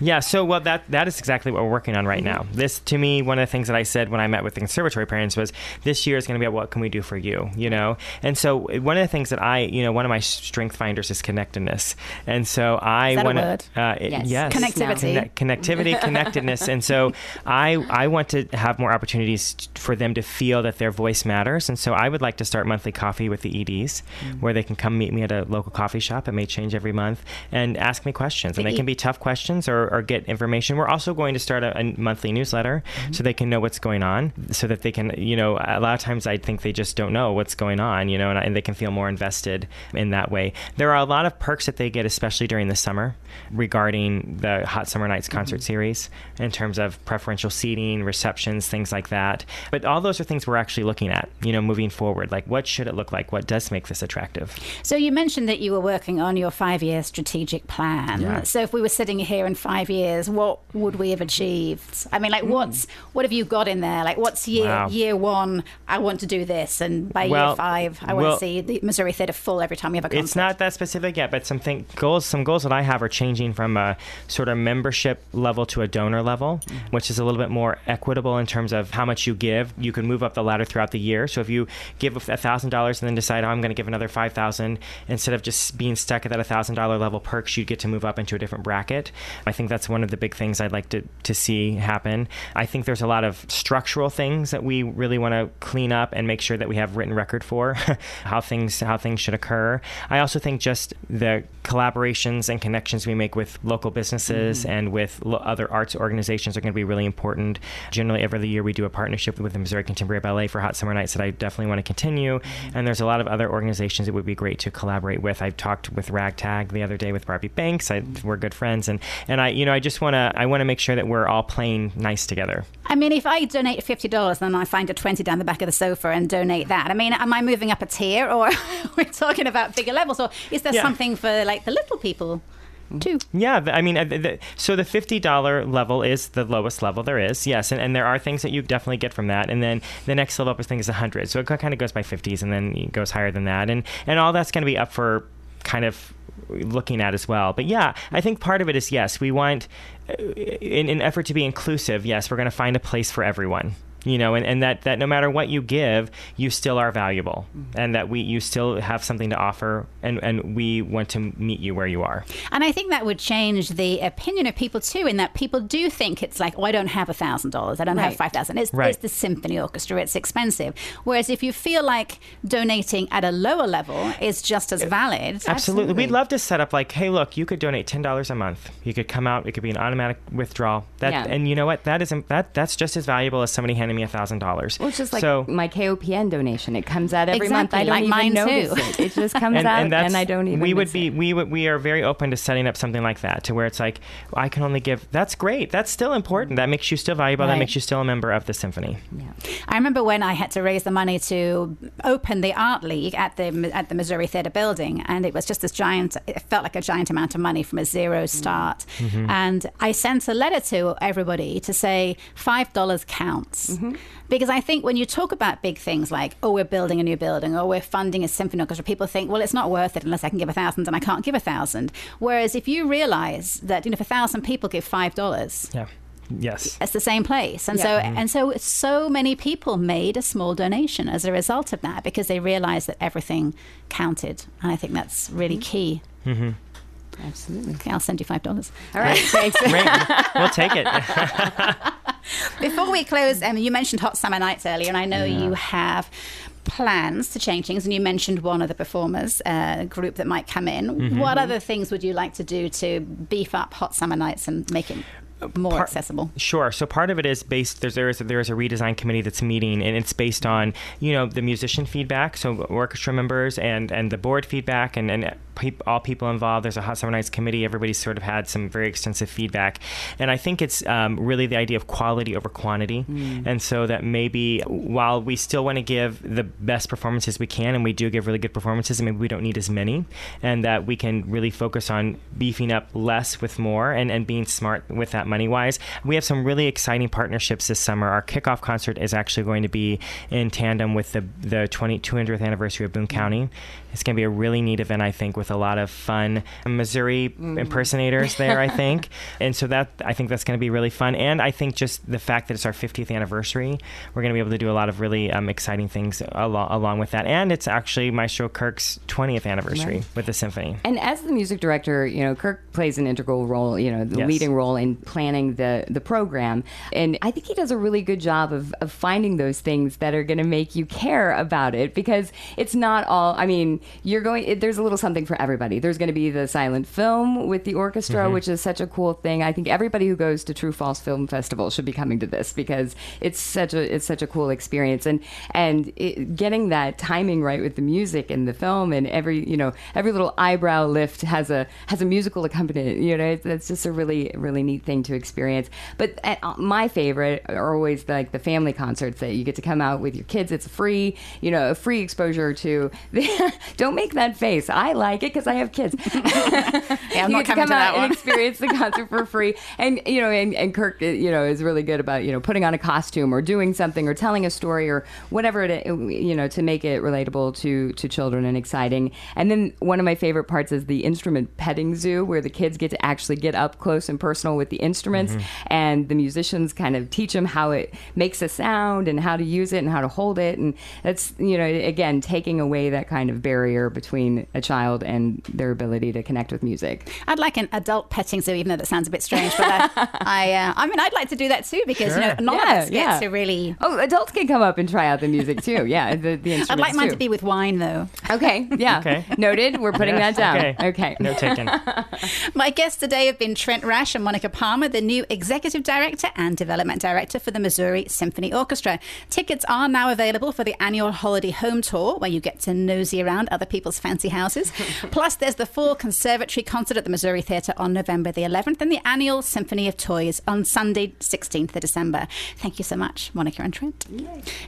Yeah, so well that that is exactly what we're working on right now. This to me one of the things that I said when I met with the conservatory parents was this year is going to be about what can we do for you, you know? And so one of the things that I, you know, one of my strength finders is connectedness. And so I that a want to uh, Yes. yes. Connectivity. Connect- connectivity, connectedness, and so I I want to have more opportunities for them to feel that their voice matters, and so I would like to start monthly coffee with the EDs, where they can come meet me at a local coffee shop. It may change every month, and ask me questions, and they E- can be tough questions or, or get information. We're also going to start a, a monthly newsletter so they can know what's going on, so that they can you know a lot of times I think they just don't know what's going on, you know, and, I- and they can feel more invested in that way. There are a lot of perks that they get, especially during the summer, regarding the Hot Summer Nights mm-hmm. concert series in terms of preferential seating, receptions, things like that. But all those are things we're actually looking at, you know, moving forward. Like, what should it look like? What does make this attractive? So you mentioned that you were working on your five-year strategic plan. Yeah. So if we were sitting here in five years, what would we have achieved? I mean, like, mm. what's what have you got in there? Like, what's year Wow. year one? I want to do this, and by year five, I want to see the Missouri Theater full every time we have a concert. It's not that specific yet, but some thing, goals, some goals that I have are changing from a sort of membership level to a donor level, mm-hmm. which is a little bit more equitable in terms of how much you give. You can move up the ladder throughout the year. So if you give a thousand dollars and then decide, oh, I'm going to give another five thousand, instead of just being stuck at that thousand dollar level perks, you get to move up into a different bracket. I think that's one of the big things I'd like to to see happen. I think there's a lot of structural things that we really want to clean up and make sure that we have written record for how things how things should occur. I also think just the collaborations and connections we make with local businesses mm-hmm. and with lo- other arts organizations are going to be really important. Generally, every year we do a partnership with the Missouri Contemporary Ballet for Hot Summer Nights that I definitely want to continue. Mm-hmm. And there's a lot of other organizations that would be great to collaborate with. I talked with Ragtag the other day with Barbie Banks. I, mm-hmm. we're good friends, and and I you know I just want to I want to make sure that we're all playing nice together. I mean, if I donate fifty dollars, then I find a twenty down the back of the sofa and donate that. I mean, am I moving up a tier, or we're talking about bigger levels, or is there Yeah. something for like the little people too? Yeah, I mean, uh, so the fifty dollar level is the lowest level there is. Yes, and, and there are things that you definitely get from that, and then the next level up is thing is hundred. So it kind of goes by fifties, and then goes higher than that, and and all that's going to be up for kind of looking at as well. But yeah, I think part of it is yes, we want uh, in an effort to be inclusive. Yes, we're going to find a place for everyone. You know, and, and that, that no matter what you give, you still are valuable, mm-hmm. and that we you still have something to offer, and, and we want to meet you where you are. And I think that would change the opinion of people too, in that people do think it's like, oh, I don't have a thousand dollars, I don't have five thousand. It's, Right. it's the symphony orchestra, it's expensive. Whereas if you feel like donating at a lower level is just as valid, Absolutely. We'd love to set up like, hey, look, you could donate ten dollars a month. You could come out. It could be an automatic withdrawal. That Yeah. and you know what? That isn't that that's just as valuable as somebody handing me a thousand dollars. Well, it's just like so. my KOPN donation. It comes out every month. I Exactly, don't like even mine notice too. it. It just comes and, out, and, that's, I don't even. We would be it. we would we are very open to setting up something like that to where it's like I can only give. That's great. That's still important. That makes you still valuable. That makes you still a member of the symphony. Yeah. I remember when I had to raise the money to open the art league at the at the Missouri Theater Building, and it was just this giant. It felt like a giant amount of money from a zero mm-hmm. start. Mm-hmm. And I sent a letter to everybody to say five dollars mm-hmm. Counts, because I think when you talk about big things like oh we're building a new building or we're funding a symphony orchestra, people think well it's not worth it unless I can give a thousand and I can't give a thousand. Whereas if you realize that you know if a thousand people give five dollars, Yeah. Yes. it's the same place. And so mm-hmm. and so so many people made a small donation as a result of that because they realized that everything counted. And i think that's really mm-hmm. key Absolutely. okay i'll send you five dollars All right. Thanks. Great. we'll take it. before we close um, you mentioned hot summer nights earlier and i know you have plans to change things and you mentioned one of the performers uh, group that might come in what other things would you like to do to beef up hot summer nights and make it more Part- accessible Sure. So part of it is based. There's there is there is a redesign committee that's meeting, and it's based on you know the musician feedback, so orchestra members and and the board feedback, and and all people involved. There's a hot summer nights committee. Everybody's sort of had some very extensive feedback, and I think it's um, really the idea of quality over quantity, and so that maybe while we still want to give the best performances we can, and we do give really good performances, and maybe we don't need as many, and that we can really focus on beefing up less with more, and and being smart with that money wise. We have some really exciting partnerships this summer. Our kickoff concert is actually going to be in tandem with the the 20, 200th anniversary of Boone County. It's going to be a really neat event, I think, with a lot of fun Missouri impersonators there, I think. And so that I think that's going to be really fun. And I think just the fact that it's our 50th anniversary, we're going to be able to do a lot of really um, exciting things along, along with that. And it's actually Maestro Kirk's 20th anniversary Right. with the symphony. And as the music director, you know, Kirk plays an integral role, you know, the Yes. leading role in planning the the program. And I think he does a really good job of, of finding those things that are going to make you care about it because it's not all, I mean, you're going, it, there's a little something for everybody. There's going to be the silent film with the orchestra, mm-hmm. which is such a cool thing. I think everybody who goes to True False Film Festival should be coming to this because it's such a, it's such a cool experience. And, and it, getting that timing right with the music and the film and every, you know, every little eyebrow lift has a, has a musical accompaniment, you know, it's, it's just a really, really neat thing to to experience. But uh, my favorite are always like the family concerts that you get to come out with your kids. It's free, you know, a free exposure to. don't make that face. I like it because I have kids. Yeah, I'm you not get to come to that out and experience the concert for free. And you know, and, and Kirk, uh, you know, is really good about you know putting on a costume or doing something or telling a story or whatever it you know to make it relatable to to children and exciting. And then one of my favorite parts is the instrument petting zoo, where the kids get to actually get up close and personal with the instruments, and the musicians kind of teach them how it makes a sound and how to use it and how to hold it. And that's you know again taking away that kind of barrier between a child and their ability to connect with music. I'd like an adult petting zoo, even though that sounds a bit strange. But I, I, uh, I mean, I'd like to do that too because you know, none Yeah, of us get yeah. to really. Oh, adults can come up and try out the music too. Yeah, the, the instruments I'd like mine too. to be with wine, though. Okay, yeah. Okay. Noted. We're putting Yes, that down. okay. Okay. No taken. My guests today have been Trent Rash and Monica Palmer, the new executive director and development director for the Missouri Symphony Orchestra. Tickets are now available for the annual holiday home tour, where you get to nosy around other people's fancy houses. Plus, there's the full conservatory concert at the Missouri Theatre on November the 11th and the annual Symphony of Toys on Sunday, 16th of December. Thank you so much, Monica and Trent.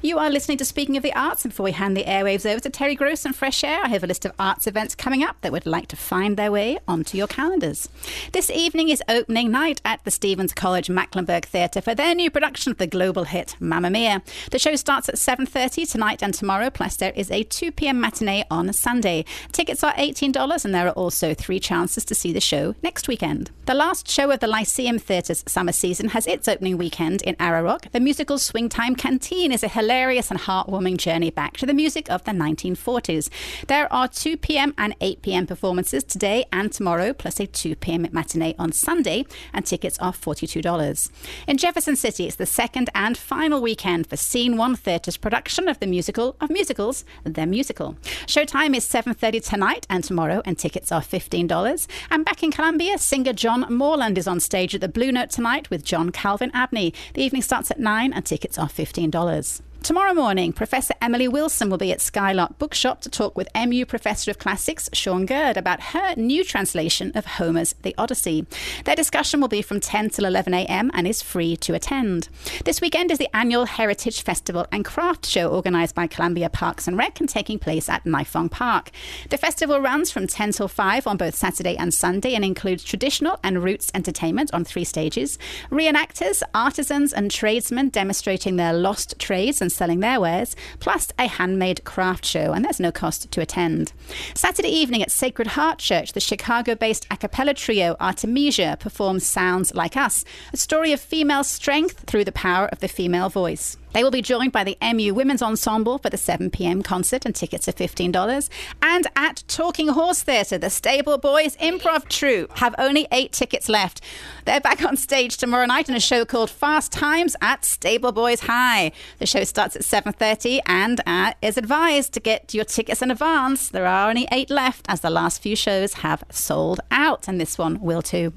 You are listening to Speaking of the Arts, and before we hand the airwaves over to Terry Gross and Fresh Air, I have a list of arts events coming up that would like to find their way onto your calendars. This evening is opening night at the Stephens College Macklanburg Theatre for their new production of the global hit Mamma Mia. The show starts at 7.30 tonight and tomorrow, plus there is a 2 p.m. matinee on Sunday. Tickets are $18 and there are also three chances to see the show next weekend. The last show of the Lyceum Theatre's summer season has its opening weekend in Arrow Rock. The musical Swing Time Canteen is a hilarious and heartwarming journey back to the music of the 1940s. There are 2 p.m. and 8 p.m. performances today and tomorrow, plus a 2 p.m. matinee on Sunday, and tickets are $42. In Jefferson City, it's the second and final weekend for Scene One Theatre's production of the musical of musicals, The Musical. Showtime is 7.30 tonight and tomorrow, and tickets are $15. And back in Columbia, singer John Moreland is on stage at the Blue Note tonight with John Calvin Abney. The evening starts at 9 and tickets are $15. Tomorrow morning, Professor Emily Wilson will be at Skylark Bookshop to talk with MU Professor of Classics Sean Gurd about her new translation of Homer's The Odyssey. Their discussion will be from 10 till 11 a.m. and is free to attend. This weekend is the annual Heritage Festival and Craft Show organised by Columbia Parks and Rec and taking place at Nifong Park. The festival runs from 10 till 5 on both Saturday and Sunday and includes traditional and roots entertainment on three stages, reenactors, artisans, and tradesmen demonstrating their lost trades and selling their wares, plus a handmade craft show, and there's no cost to attend. Saturday evening at Sacred Heart Church, the Chicago based a cappella trio Artemisia performs Sounds Like Us, a story of female strength through the power of the female voice. They will be joined by the MU Women's Ensemble for the 7 p.m. concert, and tickets are $15. And at Talking Horse Theatre, the Stable Boys Improv Troupe have only eight tickets left. They're back on stage tomorrow night in a show called Fast Times at Stable Boys High. The show starts at 7.30 and uh, is advised to get your tickets in advance. There are only eight left as the last few shows have sold out, and this one will too.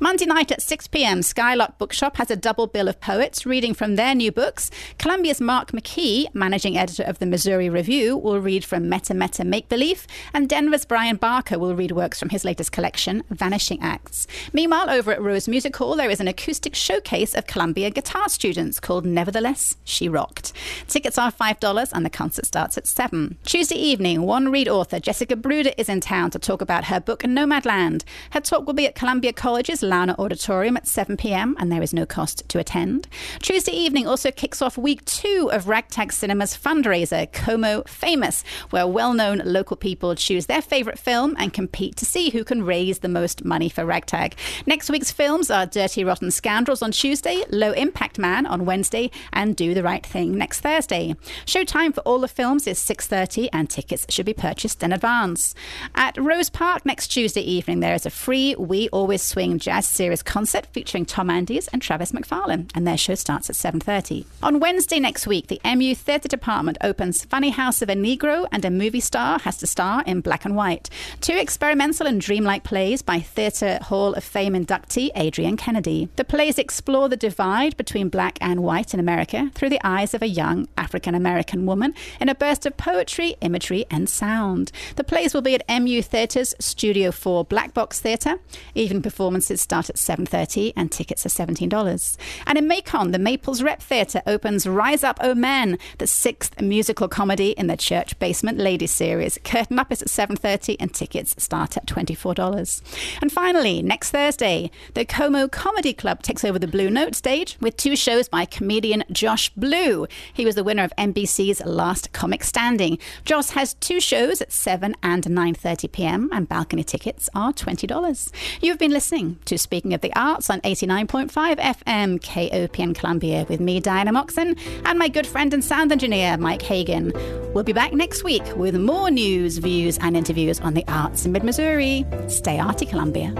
Monday night at 6 p.m., Skylark Bookshop has a double bill of poets reading from their new books. Columbia's Marc McKee, managing editor of the Missouri Review, will read from Meta Meta Make Believe, and Denver's Brian Barker will read works from his latest collection, Vanishing Acts. Meanwhile, over at Rose Music Hall, there is an acoustic showcase of Columbia guitar students called Nevertheless, She Rocked. Tickets are $5 and the concert starts at 7. Tuesday evening, one read author Jessica Bruder is in town to talk about her book Nomadland. Her talk will be at Columbia College's Launer Auditorium at 7 p.m. and there is no cost to attend. Tuesday evening also kicks off week two of Ragtag Cinema's fundraiser, Como Famous, where well known local people choose their favorite film and compete to see who can raise the most money for Ragtag. Next week's films are Dirty Rotten Scoundrels on Tuesday, Low Impact Man on Wednesday, and Do the Right Thing next Thursday. Showtime for all the films is 6:30 and tickets should be purchased in advance. At Rose Park next Tuesday evening there is a free We Always Swing Jazz Series concert featuring Tom Andes and Travis McFarlane and their show starts at 7:30. On Wednesday next week the MU Theatre Department opens Funnyhouse of a Negro and a movie star has to star in black and white. Two experimental and dreamlike plays by Theatre Hall of Fame inductee Adrienne Kennedy. The plays explore the divide between black and white in America through the eyes of a young African American woman in a burst of poetry, imagery, and sound. The plays will be at MU Theatre's Studio 4 Black Box Theatre. Even before performances start at 7.30 and tickets are $17. And in Macon, the Maples Rep Theatre opens Rise Up, oh O Men, the sixth musical comedy in the Church Basement Ladies series. Curtain up is at 7.30 and tickets start at $24. And finally, next Thursday, the Como Comedy Club takes over the Blue Note stage with two shows by comedian Josh Blue. He was the winner of NBC's Last Comic Standing. Josh has two shows at 7 and 9.30 p.m. and balcony tickets are $20. You've been listening to Speaking of the Arts on 89.5 FM KOPN Columbia with me, Diana Moxon, and my good friend and sound engineer, Mike Hagan. We'll be back next week with more news, views, and interviews on the arts in mid Missouri. Stay arty, Columbia.